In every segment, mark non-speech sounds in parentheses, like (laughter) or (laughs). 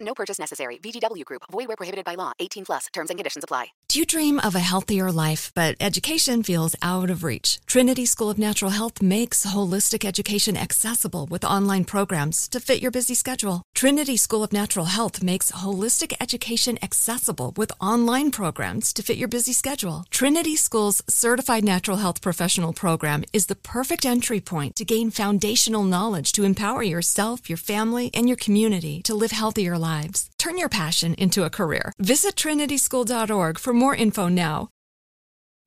No purchase necessary. VGW Group. Void where prohibited by law. 18 plus. Terms and conditions apply. Do you dream of a healthier life, but education feels out of reach? Trinity School of Natural Health makes holistic education accessible with online programs to fit your busy schedule. Trinity School of Natural Health makes holistic education accessible with online programs to fit your busy schedule. Trinity School's Certified Natural Health Professional program is the perfect entry point to gain foundational knowledge to empower yourself, your family, and your community to live healthier lives. Turn your passion into a career. Visit trinityschool.org for more info now.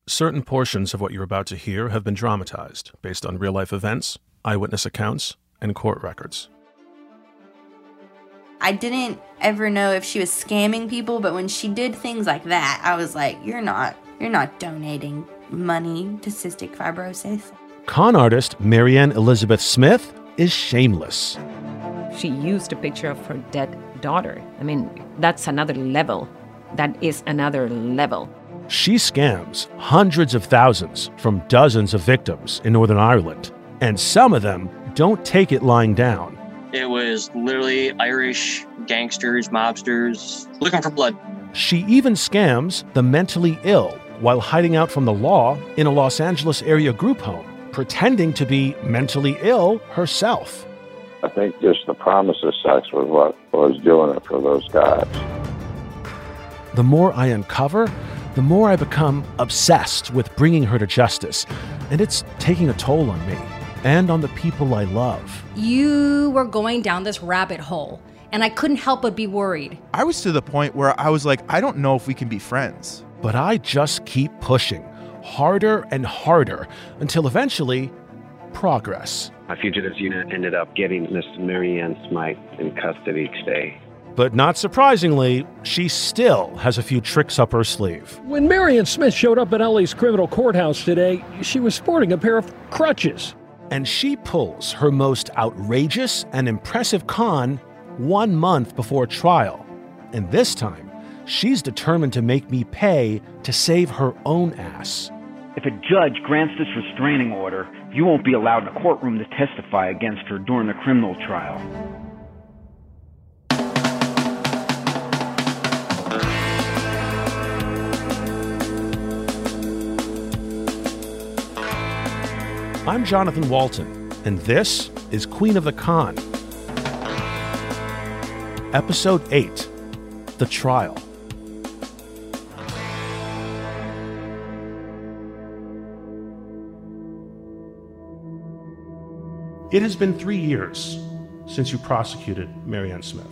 Certain portions of what you're about to hear have been dramatized based on real life events, eyewitness accounts, and court records. I didn't ever know if she was scamming people, but when she did things like that, I was like, you're not you're not donating money to cystic fibrosis. Con artist Marianne Elizabeth Smyth is shameless. She used a picture of her dead daughter. I mean, that's another level. That is another level. She scams hundreds of thousands from dozens of victims in Northern Ireland, and some of them don't take it lying down. It was literally Irish gangsters, mobsters looking for blood. She even scams the mentally ill while hiding out from the law in a Los Angeles area group home, pretending to be mentally ill herself. I think just the promise of sex was what was doing it for those guys. The more I uncover, the more I become obsessed with bringing her to justice, and it's taking a toll on me and on the people I love. You were going down this rabbit hole, and I couldn't help but be worried. I was to the point where I was like, I don't know if we can be friends. But I just keep pushing harder and harder until eventually progress. My fugitives unit ended up getting Miss Marianne Smythe in custody today. But not surprisingly, she still has a few tricks up her sleeve. When Marion Smyth showed up at LA's criminal courthouse today, she was sporting a pair of crutches. And she pulls her most outrageous and impressive con one month before trial. And this time, she's determined to make me pay to save her own ass. If a judge grants this restraining order, you won't be allowed in a courtroom to testify against her during the criminal trial. I'm Jonathan Walton, and this is Queen of the Con. Episode 8 The Trial. It has been three years since you prosecuted Marianne Smyth.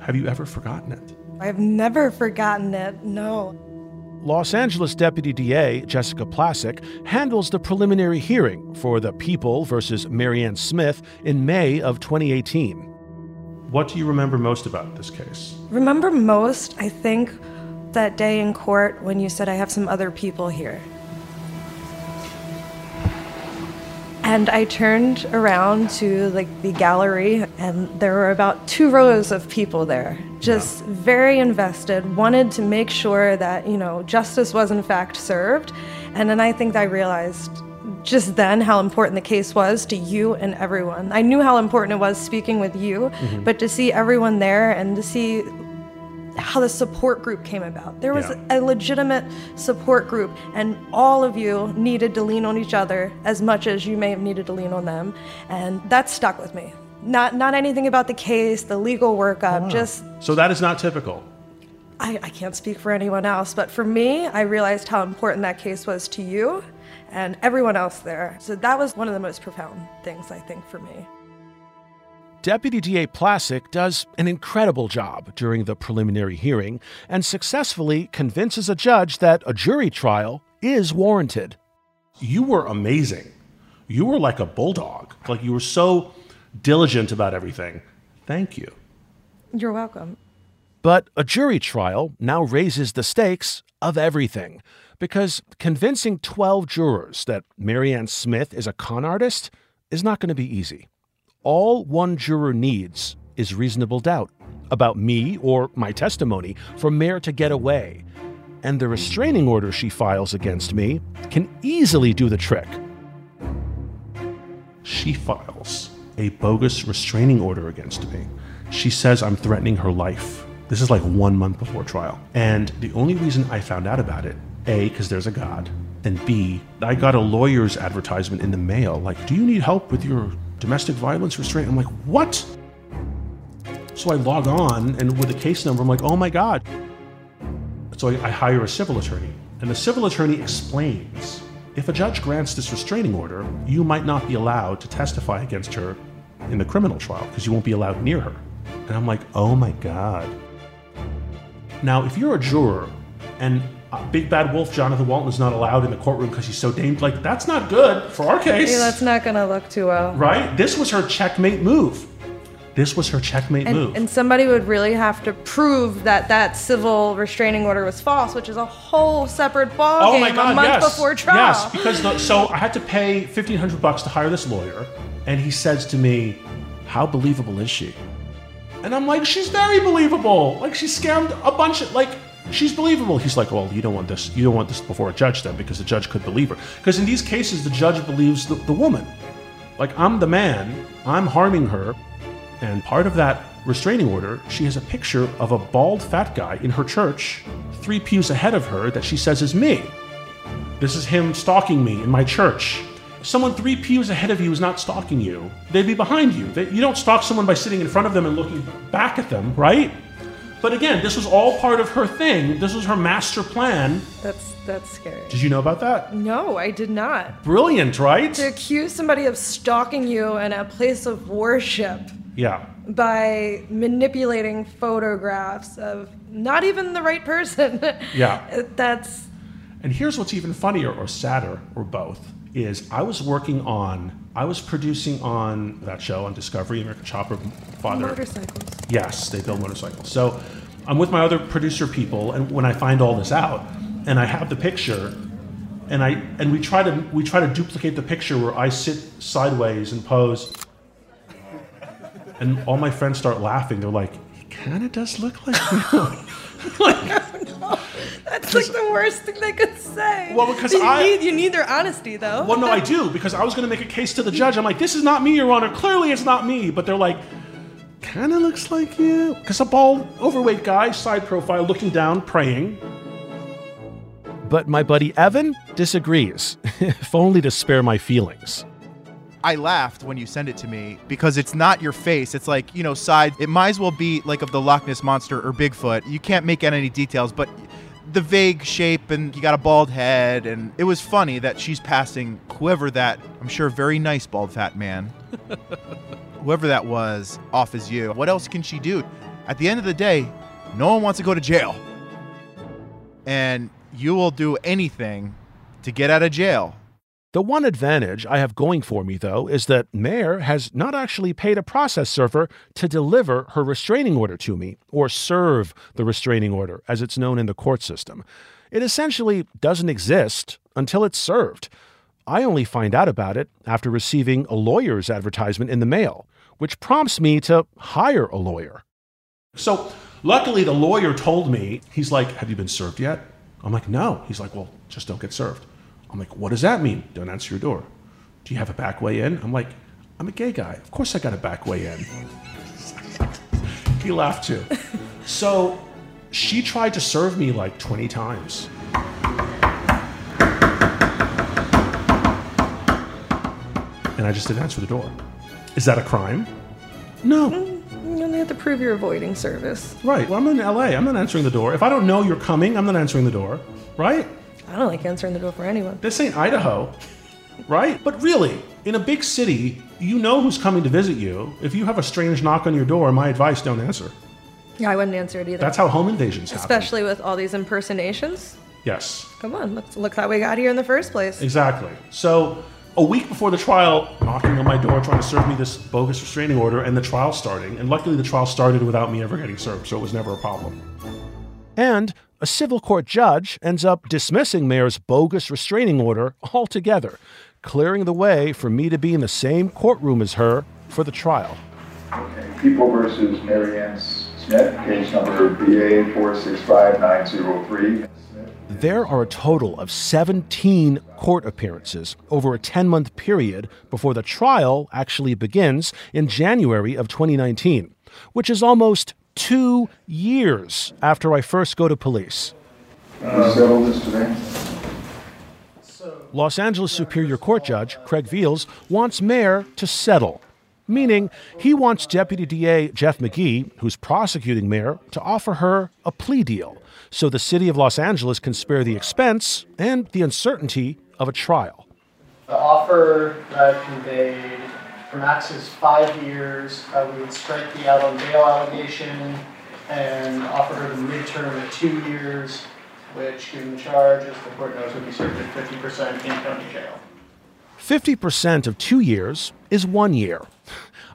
Have you ever forgotten it? I've never forgotten it, no. Los Angeles Deputy DA Jessica Placzek handles the preliminary hearing for the People versus Marianne Smyth in May of 2018. What do you remember most about this case? Remember most, I think, that day in court when you said, I have some other people here. And I turned around to like the gallery and there were about two rows of people there, just yeah. very invested, wanted to make sure that, you know, justice was in fact served. And then I think I realized just then how important the case was to you and everyone. I knew how important it was speaking with you, mm-hmm. but to see everyone there and to see how the support group came about. There was yeah. a legitimate support group, and all of you needed to lean on each other as much as you may have needed to lean on them, and that stuck with me. Not not anything about the case, the legal workup, oh. just. So that is not typical. I, I can't speak for anyone else, but for me, I realized how important that case was to you and everyone else there. So that was one of the most profound things I think for me. Deputy DA Placzek does an incredible job during the preliminary hearing and successfully convinces a judge that a jury trial is warranted. You were amazing. You were like a bulldog. Like you were so diligent about everything. Thank you. You're welcome. But a jury trial now raises the stakes of everything because convincing 12 jurors that Marianne Smyth is a con artist is not going to be easy all one juror needs is reasonable doubt about me or my testimony for Mayor to get away. And the restraining order she files against me can easily do the trick. She files a bogus restraining order against me. She says I'm threatening her life. This is like one month before trial. And the only reason I found out about it, A, because there's a God, and B, I got a lawyer's advertisement in the mail like, do you need help with your domestic violence restraint. I'm like, what? So I log on, and with the case number, I'm like, oh my God. So I, I hire a civil attorney, and the civil attorney explains if a judge grants this restraining order, you might not be allowed to testify against her in the criminal trial because you won't be allowed near her. And I'm like, oh my God. Now, if you're a juror and Uh, Big Bad Wolf Jonathan Walton is not allowed in the courtroom because he's so dangerous. Like, that's not good for our case. Yeah, that's not going to look too well. Right? This was her checkmate move. This was her checkmate and, move. And somebody would really have to prove that that civil restraining order was false, which is a whole separate ballgame oh my God, a month yes. before trial. Yes, because the, so I had to pay fifteen hundred bucks to hire this lawyer, and he says to me, "How believable is she?" And I'm like, "She's very believable. Like she scammed a bunch of like." She's believable. He's like, well, you don't want this. You don't want this before a judge then, because the judge could believe her. Because in these cases, the judge believes the, the woman. Like I'm the man. I'm harming her, and part of that restraining order, she has a picture of a bald fat guy in her church, three pews ahead of her, that she says is me. This is him stalking me in my church. Someone three pews ahead of you is not stalking you. They'd be behind you. They, you don't stalk someone by sitting in front of them and looking back at them, right? But again, this was all part of her thing. This was her master plan. That's that's scary. Did you know about that? No, I did not. Brilliant, right? To accuse somebody of stalking you in a place of worship. Yeah. By manipulating photographs of not even the right person. (laughs) Yeah. That's And here's what's even funnier or sadder or both is I was working on I was producing on that show on Discovery, American Chopper Father. Motorcycles. Yes, they build motorcycles. So I'm with my other producer people, and when I find all this out, and I have the picture, and I and we try to we try to duplicate the picture where I sit sideways and pose, and all my friends start laughing. They're like, "He kind of does look like you." (laughs) like, (laughs) That's like the worst thing they could say. Well, because you I- need, you need their honesty though. Well, no, I do because I was going to make a case to the judge. I'm like, this is not me, Your Honor. Clearly, it's not me. But they're like, kind of looks like you. Because a bald, overweight guy, side profile, looking down, praying. But my buddy Evan disagrees, (laughs) if only to spare my feelings. I laughed when you sent it to me because it's not your face. It's like, you know, side. It might as well be like of the Loch Ness Monster or Bigfoot. You can't make out any details, but the vague shape and you got a bald head. And it was funny that she's passing whoever that, I'm sure, very nice bald fat man, (laughs) whoever that was, off as you. What else can she do? At the end of the day, no one wants to go to jail. And you will do anything to get out of jail. The one advantage I have going for me, though, is that Mayor has not actually paid a process server to deliver her restraining order to me, or serve the restraining order, as it's known in the court system. It essentially doesn't exist until it's served. I only find out about it after receiving a lawyer's advertisement in the mail, which prompts me to hire a lawyer. So, luckily, the lawyer told me, he's like, Have you been served yet? I'm like, No. He's like, Well, just don't get served. I'm like, What does that mean? Don't answer your door. Do you have a back way in? I'm like, I'm a gay guy. Of course I got a back way in. he laughed too. So, she tried to serve me like 20 times. And I just didn't answer the door. Is that a crime? No. Mm, you only have to prove you're avoiding service. Right. Well, I'm in LA. I'm not answering the door. If I don't know you're coming, I'm not answering the door. Right? I don't like answering the door for anyone. This ain't Idaho. Right? But really, in a big city, you know who's coming to visit you. If you have a strange knock on your door, my advice don't answer. Yeah, I wouldn't answer it either. That's how home invasions happen. Especially with all these impersonations. Yes. Come on, let's look how we got here in the first place. Exactly. So, a week before the trial, knocking on my door trying to serve me this bogus restraining order, and the trial starting. And luckily, the trial started without me ever getting served, so it was never a problem. And a civil court judge ends up dismissing Mayor's bogus restraining order altogether, clearing the way for me to be in the same courtroom as her for the trial. People versus Mary Ann Smyth, case number BA 465903. There are a total of 17 court appearances over a 10 month period before the trial actually begins in January of 2019, which is almost two years after I first go to police. We settle this today? Los Angeles Superior Court Judge Craig Veals wants Mayor to settle, meaning he wants Deputy DA Jeff McGee, who's prosecuting Mayor, to offer her a plea deal so the city of Los Angeles can spare the expense and the uncertainty of a trial. The offer that I conveyed for max is five years. Uh, we would strike the out on bail allegation and offer her the midterm of two years, which, given the charge, as the court knows, would be served at 50% in county jail. 50% of two years is one year.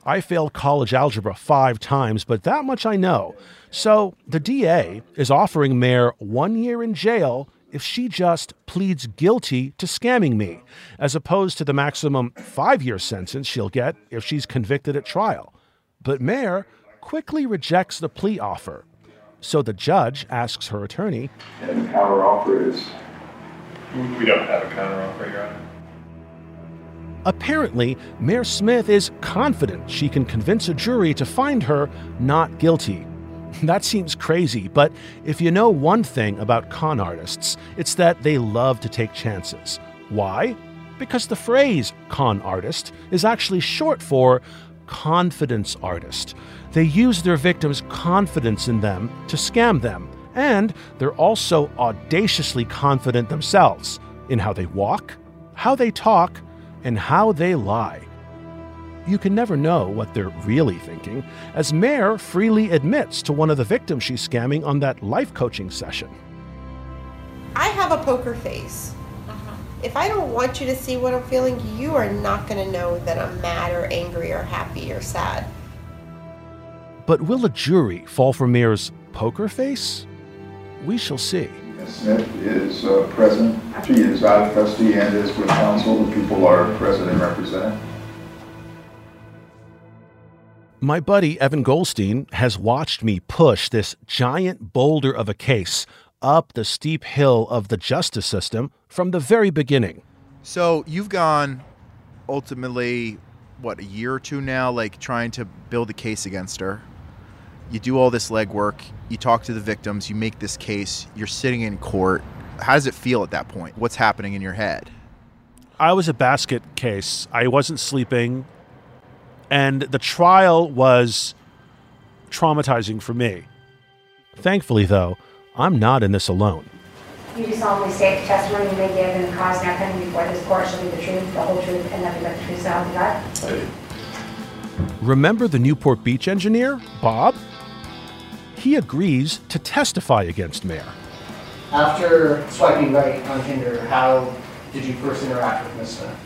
I failed college algebra five times, but that much I know. So the DA is offering Mayor one year in jail if she just pleads guilty to scamming me, as opposed to the maximum five year sentence she'll get if she's convicted at trial. But Mayor quickly rejects the plea offer. So the judge asks her attorney, And the counter offer is We don't have a counter offer, Your Honor. Apparently, Mayor Smyth is confident she can convince a jury to find her not guilty. (laughs) That seems crazy, but if you know one thing about con artists, it's that they love to take chances. Why? Because the phrase con artist is actually short for confidence artist. They use their victims' confidence in them to scam them, and they're also audaciously confident themselves in how they walk, how they talk, and how they lie. You can never know what they're really thinking, as Mare freely admits to one of the victims she's scamming on that life coaching session. I have a poker face. Uh-huh. If I don't want you to see what I'm feeling, you are not going to know that I'm mad or angry or happy or sad. But will a jury fall for Mare's poker face? We shall see. Ms. Smyth is uh, present. She is out of custody and is with counsel. The people are present and represented. My buddy Evan Goldstein has watched me push this giant boulder of a case up the steep hill of the justice system from the very beginning. So you've gone ultimately, what, a year or two now, like trying to build a case against her. You do all this legwork, you talk to the victims, you make this case, you're sitting in court. How does it feel at that point? What's happening in your head? I was a basket case. I wasn't sleeping. And the trial was traumatizing for me. Thankfully, though, I'm not in this alone. You do solemnly state the testimony you may give in the cause now pending before this court shall be the truth, the whole truth, and nothing but the truth, so help you God? Remember the Newport Beach engineer, Bob? He agrees to testify against Mayer. After swiping right on Tinder, how did you first interact with Miss Smyth?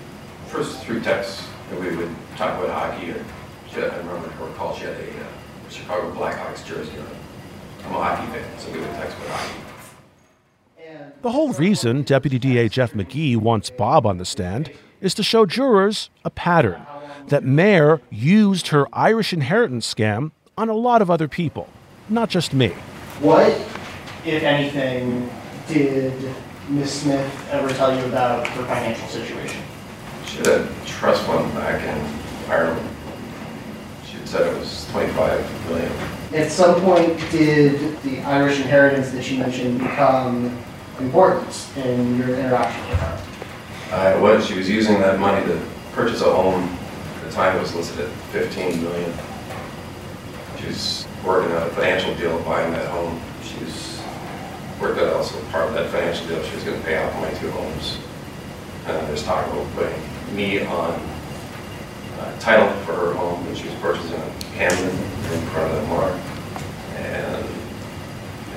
First through texts and we would talk about hockey. Or she had, I remember her call. She had a uh, Chicago Blackhawks jersey on. I'm a hockey fan, so we would text about hockey. The whole reason Deputy DA Jeff McGee wants Bob on the stand is to show jurors a pattern that Mayer used her Irish inheritance scam on a lot of other people, not just me. What, if anything, did Miss Smyth ever tell you about her financial situation? She had a trust fund back in Ireland. She had said it was 25 million. At some point, did the Irish inheritance that she mentioned become important in your interaction with her? Uh, it was. She was using that money to purchase a home. At the time, it was listed at 15 million. She was working on a financial deal buying that home. She was worked out also part of that financial deal. She was going to pay off my two homes. And there's talk about putting me on uh, title for her home that she was purchasing in Camden in front of the mark. And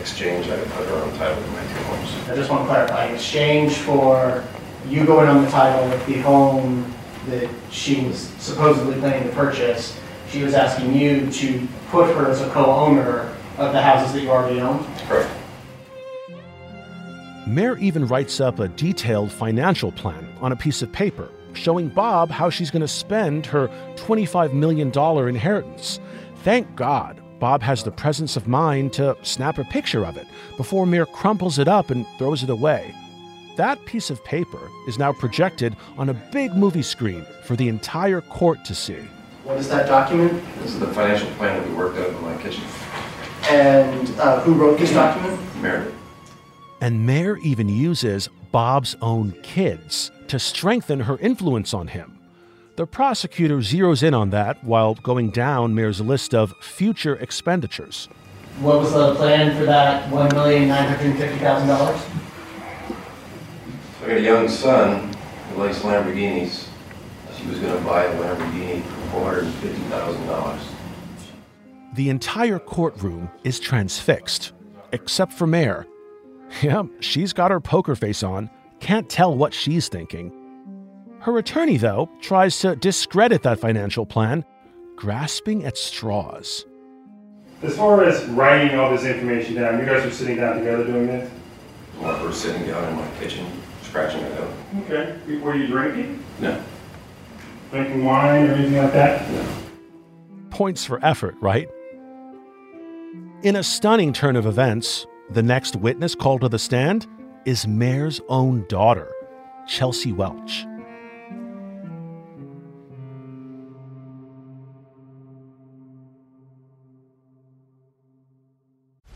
exchange, I put her on title to my two homes. I just want to clarify, exchange for you going on the title of the home that she was supposedly planning to purchase, she was asking you to put her as a co-owner of the houses that you already own? Correct. Mayer even writes up a detailed financial plan on a piece of paper showing Bob how she's going to spend her $25 million inheritance. Thank God Bob has the presence of mind to snap a picture of it before Mayer crumples it up and throws it away. That piece of paper is now projected on a big movie screen for the entire court to see. What is that document? This is the financial plan that we worked out in my kitchen. And uh, who wrote this document? Meredith. And Mayer even uses Bob's own kids to strengthen her influence on him. The prosecutor zeroes in on that while going down Mayer's list of future expenditures. What was the plan for that $1,950,000? I got a young son who likes Lamborghinis. She was going to buy a Lamborghini for $450,000. The entire courtroom is transfixed, except for Mayor. (laughs) Yeah, she's got her poker face on, can't tell what she's thinking. Her attorney, though, tries to discredit that financial plan, grasping at straws. As far as writing all this information down, you guys are sitting down together doing this? Well, we're sitting down in my kitchen, scratching it out. Okay. Were you drinking? No. Drinking wine or anything like that? Points for effort, right? In a stunning turn of events, the next witness called to the stand is Mayor's own daughter, Chelsea Welch.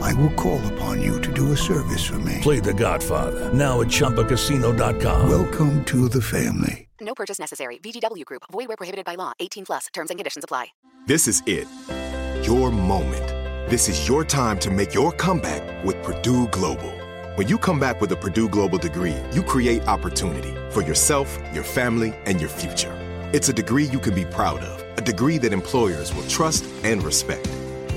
I will call upon you to do a service for me. Play The Godfather now at ChumbaCasino.com. Welcome to the family. No purchase necessary. VGW Group. Void where prohibited by law. 18 plus. Terms and conditions apply. This is it. Your moment. This is your time to make your comeback with Purdue Global. When you come back with a Purdue Global degree, you create opportunity for yourself, your family, and your future. It's a degree you can be proud of, a degree that employers will trust and respect.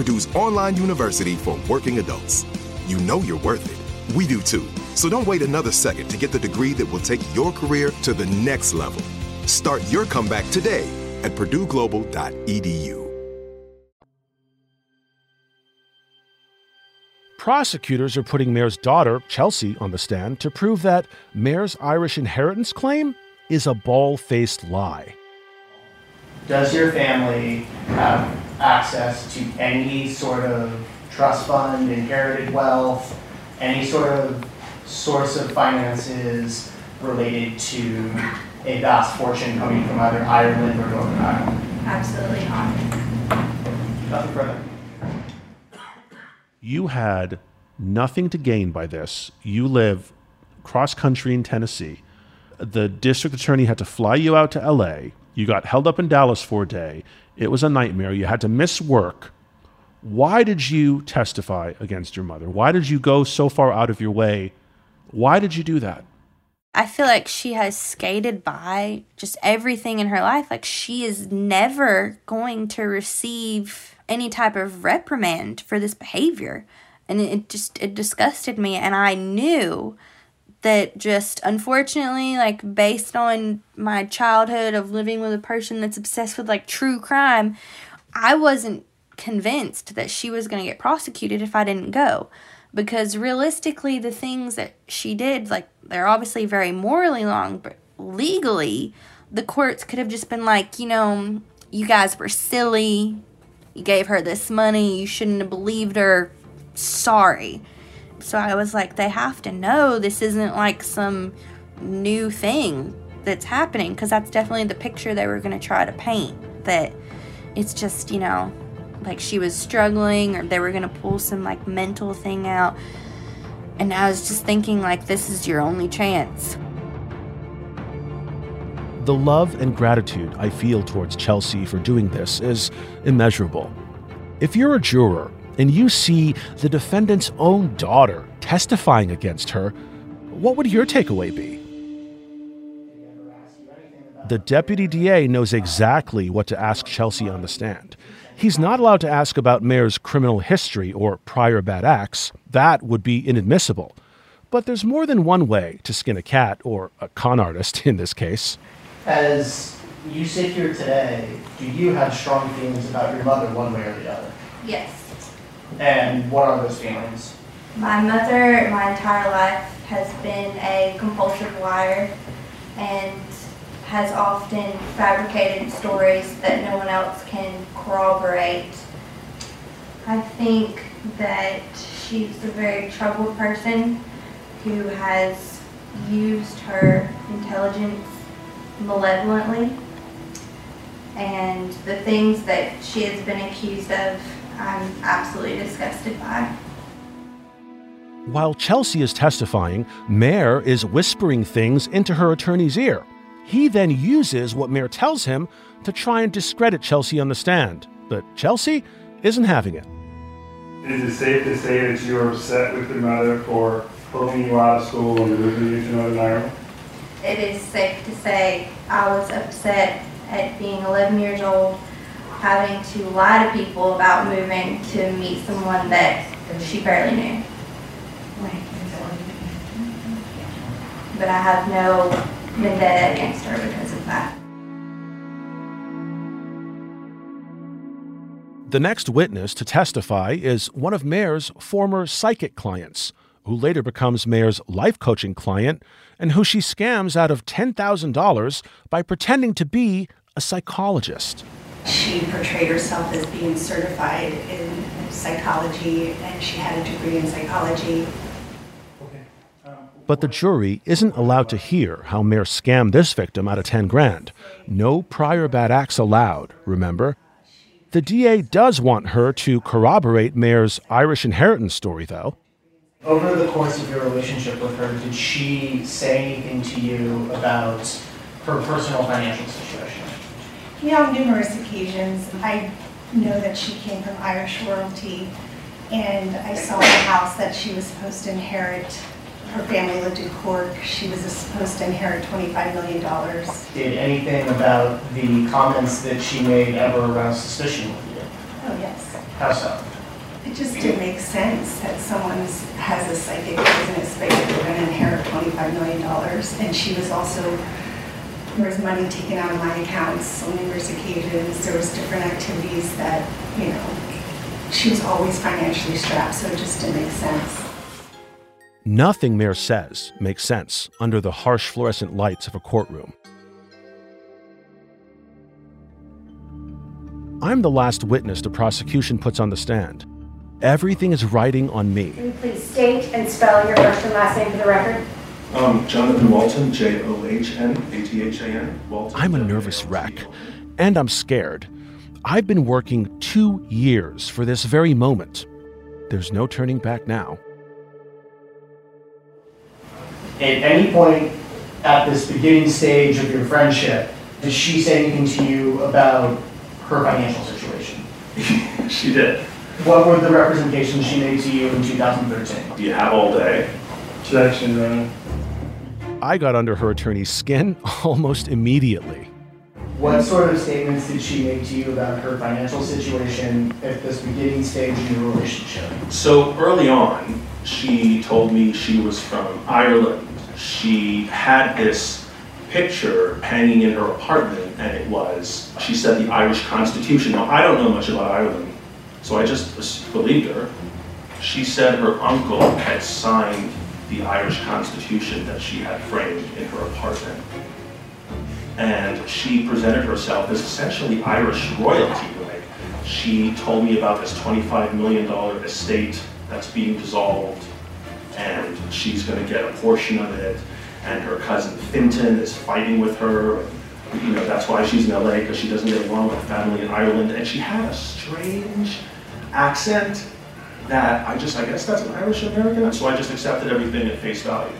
Purdue's online university for working adults. You know you're worth it. We do too. So don't wait another second to get the degree that will take your career to the next level. Start your comeback today at purdueglobal.edu. Prosecutors are putting Mayor's daughter, Chelsea, on the stand to prove that Mayor's Irish inheritance claim is a ball faced lie. Does your family have access to any sort of trust fund, inherited wealth, any sort of source of finances related to a vast fortune coming from either Ireland or Northern Ireland? Absolutely not. Nothing further. You had nothing to gain by this. You live cross country in Tennessee. The district attorney had to fly you out to LA. You got held up in Dallas for a day. It was a nightmare. You had to miss work. Why did you testify against your mother? Why did you go so far out of your way? Why did you do that? I feel like she has skated by just everything in her life. Like she is never going to receive any type of reprimand for this behavior. And it just it disgusted me and I knew that just unfortunately like based on my childhood of living with a person that's obsessed with like true crime, I wasn't convinced that she was going to get prosecuted if I didn't go. Because realistically the things that she did like they're obviously very morally wrong but legally the courts could have just been like you know you guys were silly. You gave her this money. You shouldn't have believed her. Sorry so i was like they have to know this isn't like some new thing that's happening because that's definitely the picture they were going to try to paint that it's just you know like she was struggling or they were going to pull some like mental thing out and i was just thinking like this is your only chance The love and gratitude I feel towards Chelsea for doing this is immeasurable. If you're a juror and you see the defendant's own daughter testifying against her, what would your takeaway be? The deputy DA knows exactly what to ask Chelsea on the stand. He's not allowed to ask about Mayor's criminal history or prior bad acts. That would be inadmissible. But there's more than one way to skin a cat, or a con artist in this case. As you sit here today, do you have strong feelings about your mother one way or the other? Yes. And what are those feelings? My mother, my entire life, has been a compulsive liar and has often fabricated stories that no one else can corroborate. I think that she's a very troubled person who has used her intelligence malevolently. And the things that she has been accused of, I'm absolutely disgusted by. While Chelsea is testifying, Mayer is whispering things into her attorney's ear. He then uses what Mayer tells him to try and discredit Chelsea on the stand. But Chelsea isn't having it. Is it safe to say that you're upset with your mother for pulling you out of school and moving you to Northern Ireland? It is safe to say I was upset at being 11 years old, having to lie to people about moving to meet someone that she barely knew. But I have no vendetta against her because of that. The next witness to testify is one of Mayer's former psychic clients, who later becomes Mayer's life coaching client and who she scams out of $10,000 by pretending to be a psychologist. She portrayed herself as being certified in psychology and she had a degree in psychology. Okay. Um, but the jury isn't allowed to hear how Mayer scammed this victim out of 10 grand. No prior bad acts allowed, remember? The DA does want her to corroborate Mayer's Irish inheritance story, though. Over the course of your relationship with her, did she say anything to you about her personal financial situation? Know, on numerous occasions, I know that she came from Irish royalty, and I saw the house that she was supposed to inherit. Her family lived in Cork. She was supposed to inherit $25 million. Did anything about the comments that she made ever arouse suspicion with you? Oh, yes. How so? It just didn't make sense that someone has a psychic business, but they're going to inherit $25 million. And she was also, there was money taken out of my accounts on numerous occasions. There was different activities that, you know, she was always financially strapped, so it just didn't make sense. Nothing Mayer says makes sense under the harsh fluorescent lights of a courtroom. I'm the last witness the prosecution puts on the stand. Everything is riding on me. Can you please state and spell your first and last name for the record? Um, Jonathan Walton, J O H N A T H A N. Walton. I'm a nervous wreck, and I'm scared. I've been working two years for this very moment. There's no turning back now. At any point at this beginning stage of your friendship, did she say anything to you about her financial situation? (laughs) she did. What were the representations she made to you in 2013? Do you have all day? Objection, Your Honor. I got under her attorney's skin (laughs) almost immediately. What sort of statements did she make to you about her financial situation at this beginning stage in your relationship? So early on, she told me she was from Ireland. She had this picture hanging in her apartment, and it was, she said, the Irish Constitution. Now, I don't know much about Ireland, so I just believed her. She said her uncle had signed the Irish Constitution that she had framed in her apartment. And she presented herself as essentially Irish royalty. Like she told me about this $25 million estate that's being dissolved, and she's going to get a portion of it. And her cousin Fintan is fighting with her. And, you know, that's why she's in LA because she doesn't get along with her family in Ireland. And she had a strange accent that I just, I guess that's an Irish American. So I just accepted everything at face value.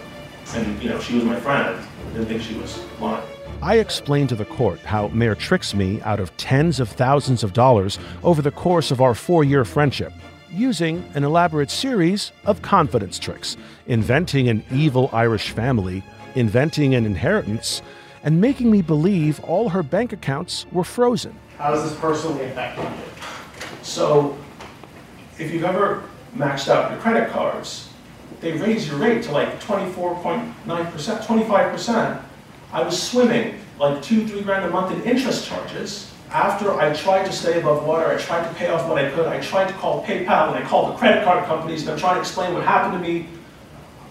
And, you know, she was my friend. I didn't think she was lying. I explained to the court how Mayer tricks me out of tens of thousands of dollars over the course of our four year friendship, using an elaborate series of confidence tricks, inventing an evil Irish family, inventing an inheritance, and making me believe all her bank accounts were frozen. How is this personally affecting you? So, if you've ever maxed out your credit cards, they raise your rate to like 24.9%, 25%. I was swimming like two, three grand a month in interest charges. After I tried to stay above water, I tried to pay off what I could. I tried to call PayPal and I called the credit card companies and I'm trying to explain what happened to me.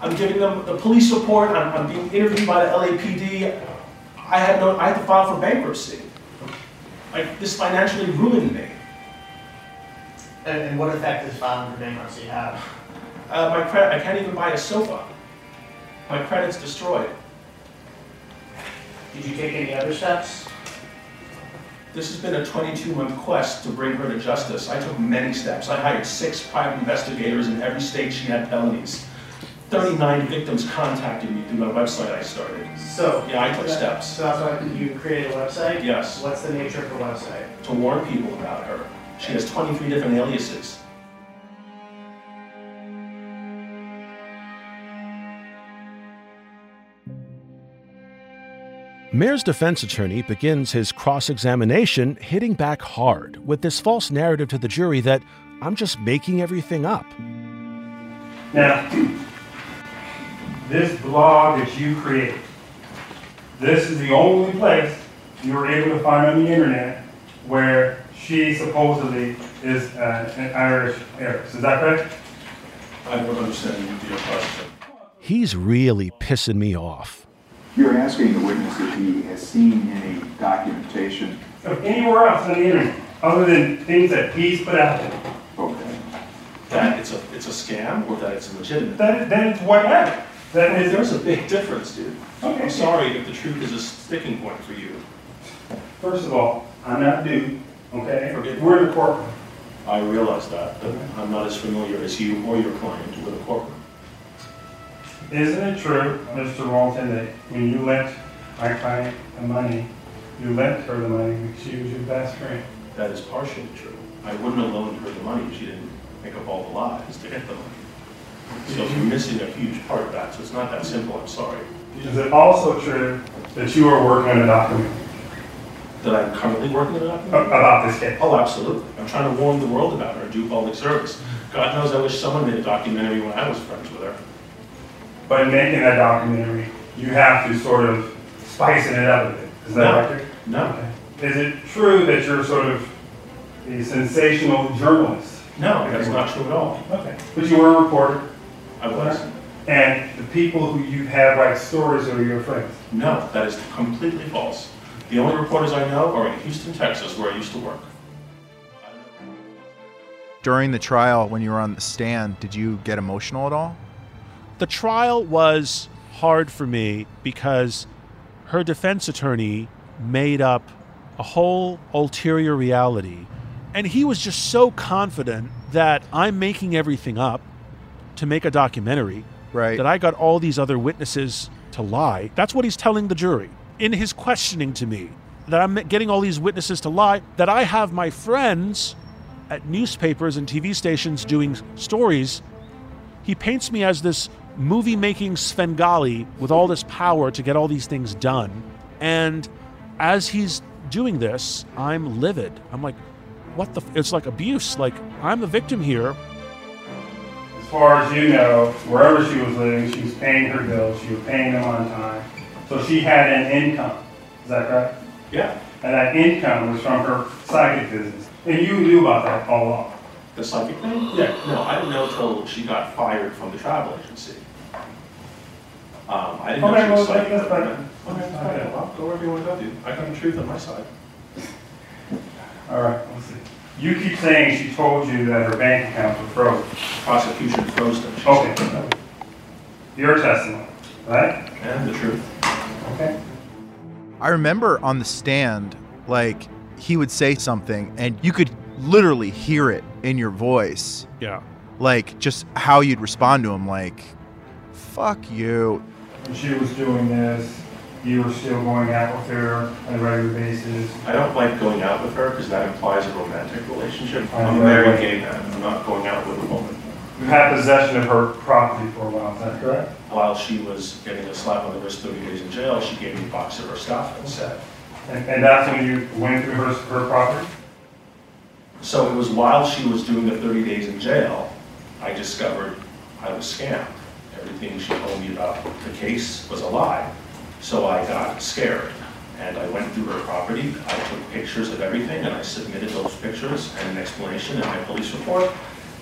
I'm giving them the police report. I'm, I'm being interviewed by the LAPD. I had no, I had to file for bankruptcy. Like this financially ruined me. And, and what effect does filing for bankruptcy have? Uh, my credit, I can't even buy a sofa. My credit's destroyed. Did you take any other steps? This has been a 22-month quest to bring her to justice. I took many steps. I hired six private investigators in every state she had felonies. 39 victims contacted me through my website I started. So Yeah, I took that- steps. So that's why you created a website. Yes. What's the nature of the website? To warn people about her. She has 23 different aliases. Mare's defense attorney begins his cross examination hitting back hard with this false narrative to the jury that I'm just making everything up. Now, this blog that you created, this is the only place you were able to find on the internet where she supposedly is uh, an Irish heiress. Is that correct? I don't understand your question. He's really pissing me off. You're asking the witness if he has seen any documentation. Of anywhere else on the internet, other than things that he's put out there. Okay. That it's a, it's a scam or that it's legitimate? Then, then it's whatever. That is, There's a big difference, dude. Okay. I'm sorry if the truth is a sticking point for you. First of all, I'm not due, okay? Forget. We're in the courtroom. I realize that, but I'm not as familiar as you or your client with a courtroom. Isn't it true, Mr. Walton, that when you lent my client the money, you lent her the money because she was your best friend? That is partially true. I wouldn't have loaned her the money if she didn't make up all the lies to get the money. So you're missing a huge part of that, so it's not that simple, I'm sorry. Is it also true that you are working on a document That I'm currently working on a a- document? about this case? Oh, absolutely. I'm trying to warn the world about her, do public service. God knows I wish someone made a documentary when I was friends with her. But in making that documentary, you have to sort of spicing it up a bit. Is that No. right? No. Okay. Is it true that you're sort of a sensational journalist? No, that's not true at all. Okay. But you were a reporter, I was. and the people who you have write stories are your friends. No, that is completely false. The only reporters I know are in Houston, Texas, where I used to work. During the trial, when you were on the stand, did you get emotional at all? The trial was hard for me because her defense attorney made up a whole ulterior reality. And he was just so confident that I'm making everything up to make a documentary. Right. That I got all these other witnesses to lie. That's what he's telling the jury in his questioning to me. That I'm getting all these witnesses to lie. That I have my friends at newspapers and TV stations doing stories. He paints me as this movie making Svengali with all this power to get all these things done. And as he's doing this, I'm livid. I'm like, what the? F-? It's like abuse. Like, I'm the victim here. As far as you know, wherever she was living, she was paying her bills, she was paying them on time. So she had an income. Is that correct? Yeah. And that income was from her psychic business. And you knew about that all along. The psychic thing? Yeah. No, I didn't know until she got fired from the travel agency. Um, I didn't know Okay, she was well, psychic. that's fine. Okay, that's fine. Well, go wherever you want to go, dude. I got the truth on my side. All right, let's see. You keep saying she told you that her bank accounts were frozen. Prosecution froze them. Okay. said. Your testimony, right? And the truth. Okay. I remember on the stand, like, he would say something and you could literally hear it in your voice. Yeah. Like, just how you'd respond to him, like, fuck you. When she was doing this, you were still going out with her on a regular basis. I don't like going out with her because that implies a romantic relationship. I I'm a know. married gay man. I'm not going out with a woman. You had possession of her property for a while, is that correct? While she was getting a slap on the wrist, 30 days in jail, she gave me a box of her stuff and said. And, and that's when you went through her, her property? So it was while she was doing the 30 days in jail, I discovered I was scammed. Everything she told me about the case was a lie. So I got scared and I went through her property. I took pictures of everything, and I submitted those pictures and an explanation in my police report.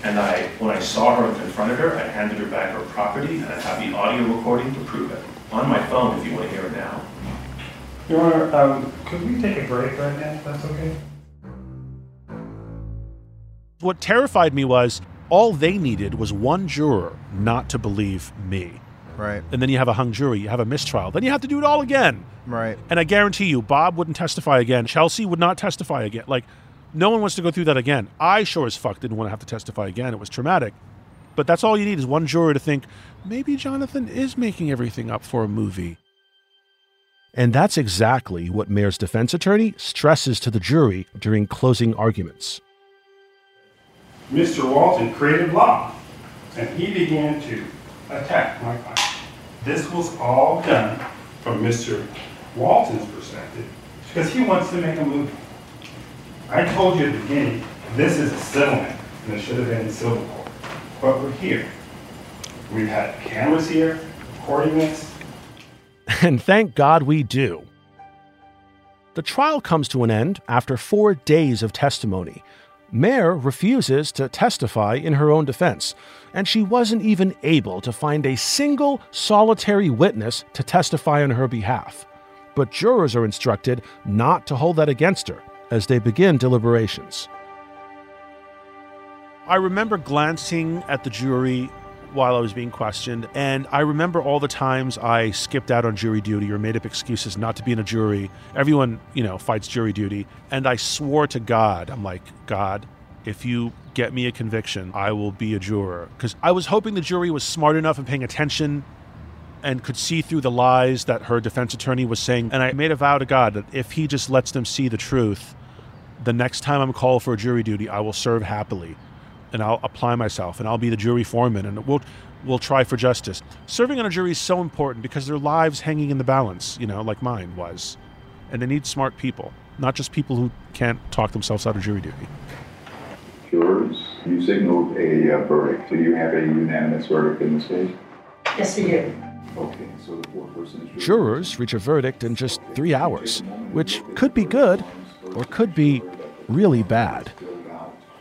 And I, when I saw her and confronted her, I handed her back her property, and I have the audio recording to prove it. On my phone, if you want to hear it now. Your Honor, um, could we take a break right now, if that's okay? What terrified me was all they needed was one juror not to believe me. Right. And then you have a hung jury, you have a mistrial. Then you have to do it all again. Right. And I guarantee you, Bob wouldn't testify again. Chelsea would not testify again. Like, no one wants to go through that again. I sure as fuck didn't want to have to testify again. It was traumatic. But that's all you need is one juror to think, maybe Jonathan is making everything up for a movie. And that's exactly what Mare's defense attorney stresses to the jury during closing arguments. Mr. Walton created law, and he began to attack my client. This was all done from Mr. Walton's perspective because he wants to make a movie. I told you at the beginning, this is a settlement, and it should have been in civil court. But we're here. We've had cameras here, recording this. (laughs) And thank God we do. The trial comes to an end after four days of testimony. Mare refuses to testify in her own defense, and she wasn't even able to find a single solitary witness to testify on her behalf. But jurors are instructed not to hold that against her as they begin deliberations. I remember glancing at the jury while I was being questioned, and I remember all the times I skipped out on jury duty or made up excuses not to be in a jury. Everyone, you know, fights jury duty, and I swore to God, I'm like, God, if you get me a conviction, I will be a juror. Because I was hoping the jury was smart enough and paying attention and could see through the lies that her defense attorney was saying. And I made a vow to God that if he just lets them see the truth, the next time I'm called for jury duty, I will serve happily and I'll apply myself and I'll be the jury foreman and we'll we'll try for justice. Serving on a jury is so important because their lives hanging in the balance, you know, like mine was. And they need smart people, not just people who can't talk themselves out of jury duty. Jurors, you signaled a uh, verdict. Do you have a unanimous verdict in this case? Yes, we do. Okay, so the. Jurors reach a verdict in just three hours, which could be good or could be really bad.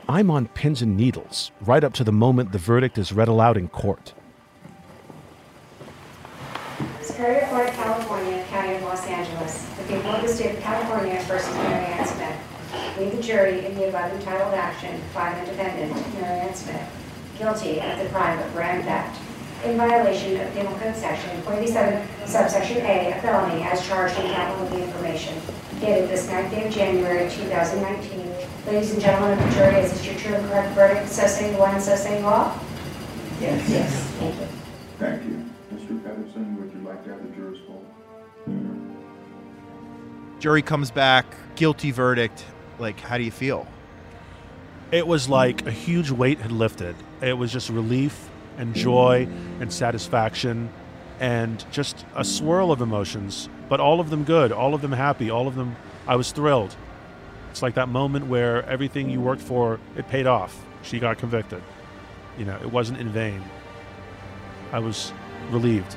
I'm on pins and needles right up to the moment the verdict is read aloud in court. Superior Court, California, County of Los Angeles. The people of the state of California versus Mary Ann Smyth. We, the jury, in the above entitled action, find the defendant, Mary Ann Smyth, guilty of the crime of grand theft in violation of Penal Code Section 47, subsection A, a felony as charged in count one of the information, dated this 9th day of January 2019. Ladies and gentlemen of the jury, is this your true and correct verdict, so saying the one and so saying law? Yes. Yes. Thank you. Thank you. Mr. Pedersen, would you like to have the jurors poll? Jury comes back, guilty verdict. Like, how do you feel? It was like a huge weight had lifted. It was just relief and joy and satisfaction and just a swirl of emotions, but all of them good, all of them happy, all of them, I was thrilled. It's like that moment where everything you worked for, it paid off. She got convicted. You know, it wasn't in vain. I was relieved.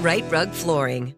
Rite Rug Flooring.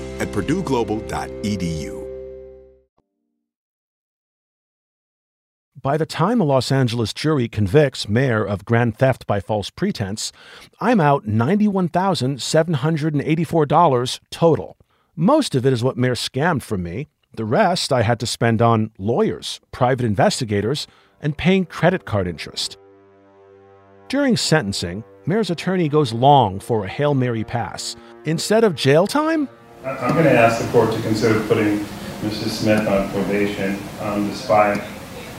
at purdueglobal.edu. By the time a Los Angeles jury convicts Mare of grand theft by false pretense, I'm out $91,784 total. Most of it is what Mare scammed from me. The rest I had to spend on lawyers, private investigators, and paying credit card interest. During sentencing, Mare's attorney goes long for a Hail Mary pass. Instead of jail time, I'm going to ask the court to consider putting Mrs. Smyth on probation um, despite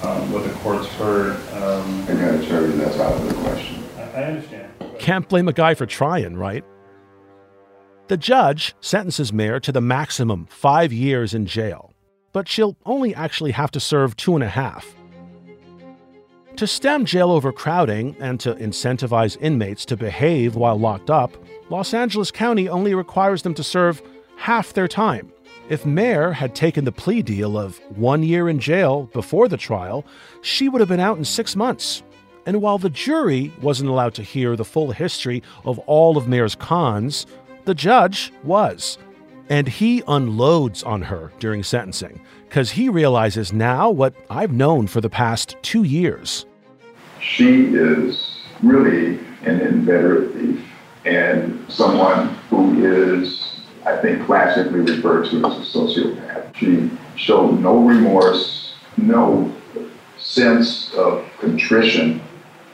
um, what the court's heard. Um, I gotta tell you, that's out of the question. I I understand. Can't blame a guy for trying, right? The judge sentences Mare to the maximum five years in jail, but she'll only actually have to serve two and a half. To stem jail overcrowding and to incentivize inmates to behave while locked up, Los Angeles County only requires them to serve half their time. If Mare had taken the plea deal of one year in jail before the trial, she would have been out in six months. And while the jury wasn't allowed to hear the full history of all of Mare's cons, the judge was. And he unloads on her during sentencing because he realizes now what I've known for the past two years. She is really an inveterate thief and someone who is, I think, classically referred to as a sociopath. She showed no remorse, no sense of contrition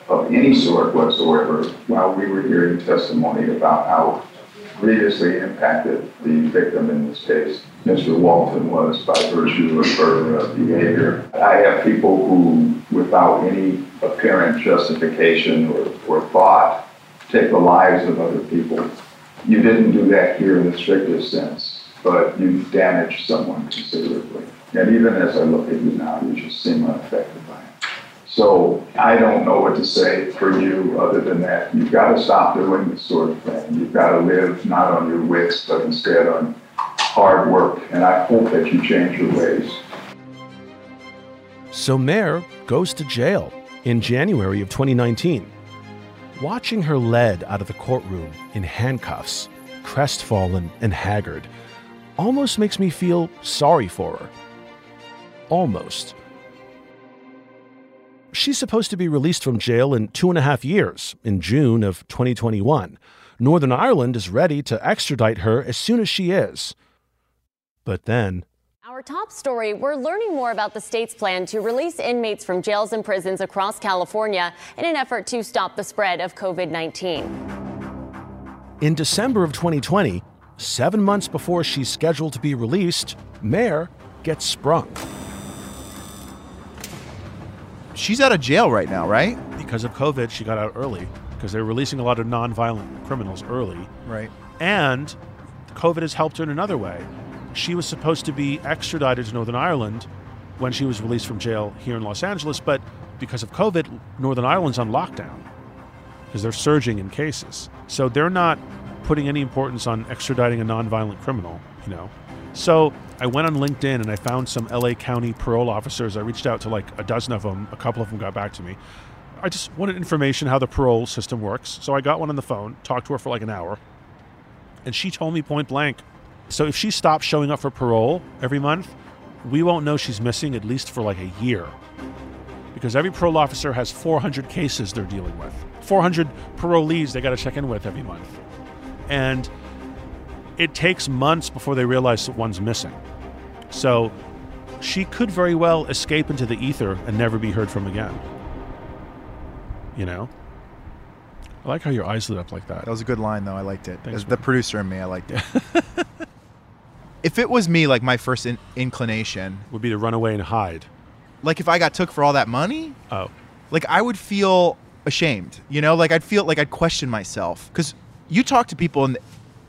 of any sort whatsoever while we were hearing testimony about how grievously impacted the victim in this case, Mr. Walton, was by virtue of her uh, behavior. I have people who, without any apparent justification or, or thought, take the lives of other people. You didn't do that here in the strictest sense, but you damaged someone considerably. And even as I look at you now, you just seem unaffected by it. So I don't know what to say for you other than that you've got to stop doing this sort of thing. You've got to live not on your wits, but instead on hard work. And I hope that you change your ways. So Mare goes to jail in January of 2019. Watching her led out of the courtroom in handcuffs, crestfallen and haggard, almost makes me feel sorry for her. Almost. She's supposed to be released from jail in two and a half years, in June of 2021. Northern Ireland is ready to extradite her as soon as she is. But then, Our top story we're learning more about the state's plan to release inmates from jails and prisons across California in an effort to stop the spread of COVID 19. in December of 2020, seven months before she's scheduled to be released, Mare gets sprung. She's out of jail right now, right? Because of COVID, she got out early because they're releasing a lot of nonviolent criminals early. Right. And COVID has helped her in another way. She was supposed to be extradited to Northern Ireland when she was released from jail here in Los Angeles, but because of COVID, Northern Ireland's on lockdown because they're surging in cases. So they're not putting any importance on extraditing a nonviolent criminal, you know. So I went on LinkedIn and I found some LA County parole officers. I reached out to like a dozen of them. A couple of them got back to me. I just wanted information how the parole system works. So I got one on the phone, talked to her for like an hour, and she told me point blank. So if she stops showing up for parole every month, we won't know she's missing at least for like a year. Because every parole officer has 400 cases they're dealing with, 400 parolees they got to check in with every month. And it takes months before they realize that one's missing. So she could very well escape into the ether and never be heard from again. You know? I like how your eyes lit up like that. That was a good line, though. I liked it. Thanks, As the producer in me, I liked it. (laughs) if it was me, like my first in- inclination would be to run away and hide. Like if I got took for all that money, oh, like I would feel ashamed. You know, like I'd feel like I'd question myself because you talk to people and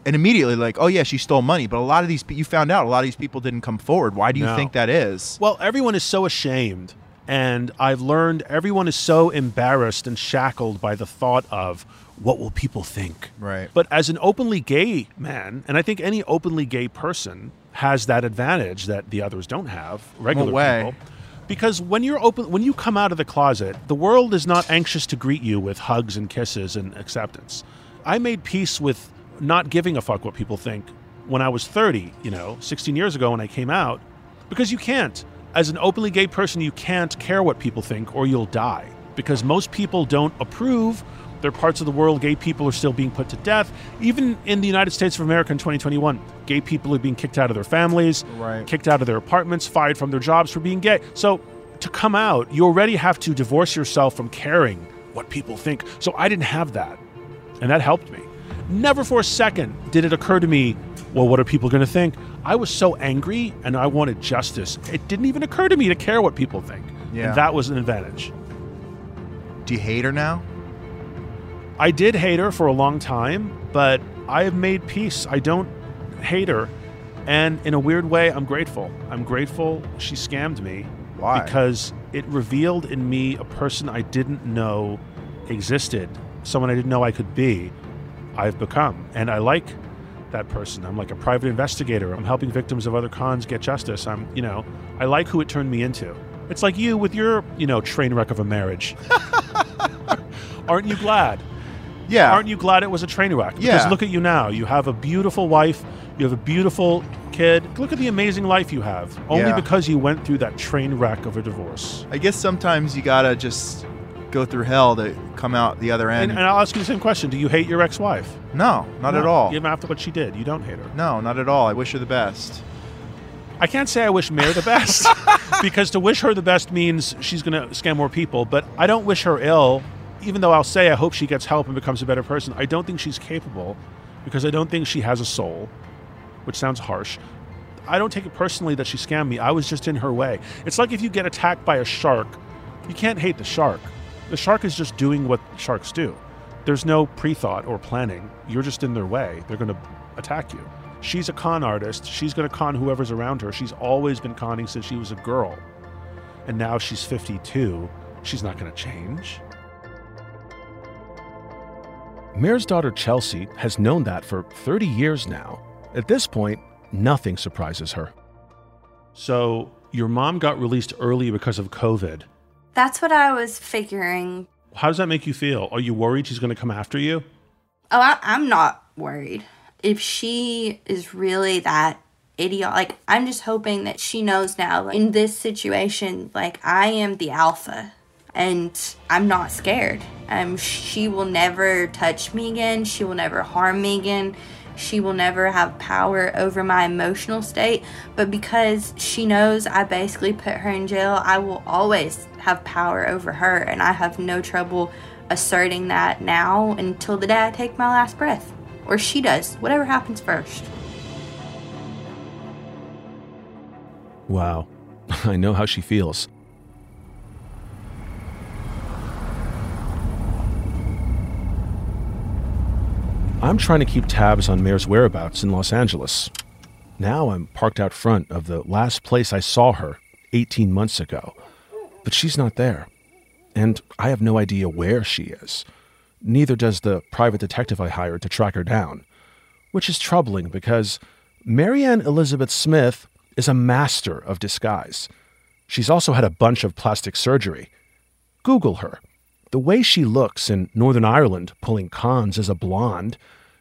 and immediately like, oh yeah, she stole money. But a lot of these, you found out a lot of these people didn't come forward. Why do you No. think that is? Well, everyone is so ashamed. And I've learned everyone is so embarrassed and shackled by the thought of what will people think? Right. But as an openly gay man, and I think any openly gay person has that advantage that the others don't have, regular way? people. Because when you're open when you come out of the closet, the world is not anxious to greet you with hugs and kisses and acceptance. I made peace with not giving a fuck what people think when I was 30, you know, 16 years ago when I came out, because you can't. As an openly gay person, you can't care what people think or you'll die. Because most people don't approve. There are parts of the world gay people are still being put to death. Even in the United States of America in 2021, gay people are being kicked out of their families, Right. kicked out of their apartments, fired from their jobs for being gay. So to come out, you already have to divorce yourself from caring what people think. So I didn't have that. And that helped me. Never for a second did it occur to me, well, what are people going to think? I was so angry and I wanted justice. It didn't even occur to me to care what people think. Yeah. And that was an advantage. Do you hate her now? I did hate her for a long time, but I have made peace. I don't hate her. And in a weird way, I'm grateful. I'm grateful she scammed me. Why? Because it revealed in me a person I didn't know existed, someone I didn't know I could be. I've become. And I like that person. I'm like a private investigator. I'm helping victims of other cons get justice. I'm, you know, I like who it turned me into. It's like you with your, you know, train wreck of a marriage. (laughs) Aren't you glad? Yeah. Aren't you glad it was a train wreck? Because Yeah. look at you now. You have a beautiful wife. You have a beautiful kid. Look at the amazing life you have. Only Yeah. because you went through that train wreck of a divorce. I guess sometimes you gotta just go through hell to come out the other end. and I'll ask you the same question. Do you hate your ex-wife? no, not at all. Even after what she did, you don't hate her. No, not at all. I wish her the best. I can't say I wish Mare the best (laughs) because to wish her the best means she's going to scam more people. But I don't wish her ill, even though I'll say I hope she gets help and becomes a better person. I don't think she's capable because I don't think she has a soul, which sounds harsh. I don't take it personally that she scammed me. I was just in her way. It's like if you get attacked by a shark, you can't hate the shark. The shark is just doing what sharks do. There's no pre thought or planning. You're just in their way. They're going to attack you. She's a con artist. She's going to con whoever's around her. She's always been conning since she was a girl. And now she's 52. She's not going to change. Mare's daughter Chelsea has known that for 30 years now. At this point, nothing surprises her. So, your mom got released early because of COVID. That's what I was figuring. How does that make you feel? Are you worried she's going to come after you? Oh, I, I'm not worried. If she is really that idiot. Like, I'm just hoping that she knows now, like, in this situation, like, I am the alpha and I'm not scared. Um, she will never touch me again. She will never harm me again. She will never have power over my emotional state. But because she knows I basically put her in jail, I will always have power over her. And I have no trouble asserting that now until the day I take my last breath. Or she does, whatever happens first. Wow. (laughs) I know how she feels. I'm trying to keep tabs on Mare's whereabouts in Los Angeles. Now I'm parked out front of the last place I saw her 18 months ago. But she's not there. And I have no idea where she is. Neither does the private detective I hired to track her down. Which is troubling because Marianne Elizabeth Smyth is a master of disguise. She's also had a bunch of plastic surgery. Google her. The way she looks in Northern Ireland pulling cons as a blonde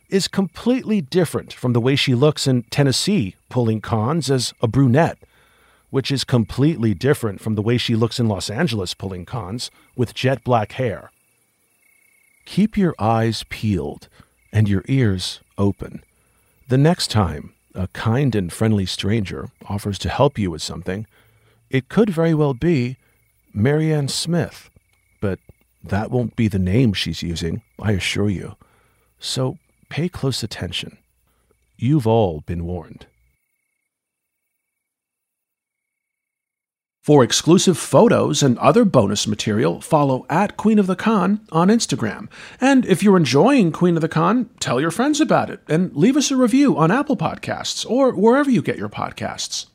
is completely different from the way she looks in Tennessee pulling cons as a brunette, which is completely different from the way she looks in Los Angeles pulling cons with jet black hair. Keep your eyes peeled and your ears open. The next time a kind and friendly stranger offers to help you with something, it could very well be Marianne Smyth, but that won't be the name she's using, I assure you. So pay close attention. You've all been warned. For exclusive photos and other bonus material, follow at Queen of the Con on Instagram. And if you're enjoying Queen of the Con, tell your friends about it and leave us a review on Apple Podcasts or wherever you get your podcasts.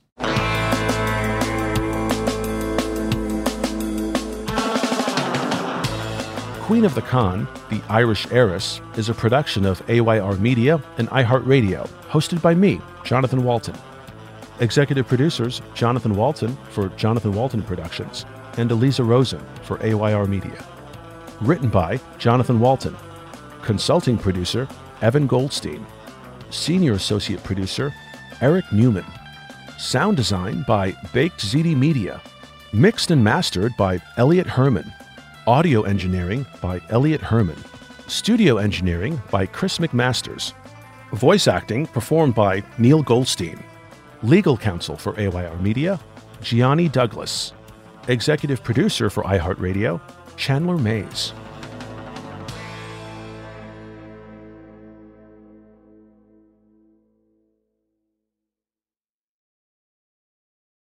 Queen of the Con, The Irish Heiress, is a production of AYR Media and iHeartRadio, hosted by me, Jonathan Walton. Executive producers Jonathan Walton for Jonathan Walton Productions and Eliza Rosen for AYR Media. Written by Jonathan Walton. Consulting producer Evan Goldstein. Senior Associate Producer Eric Newman. Sound design by Baked ZD Media. Mixed and mastered by Elliot Herman. Audio engineering by Elliot Herman. Studio engineering by Chris McMasters. Voice acting performed by Neil Goldstein. Legal counsel for AYR Media, Gianni Douglas. Executive producer for iHeartRadio, Chandler Mays.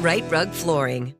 Rite Rug Flooring.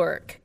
work.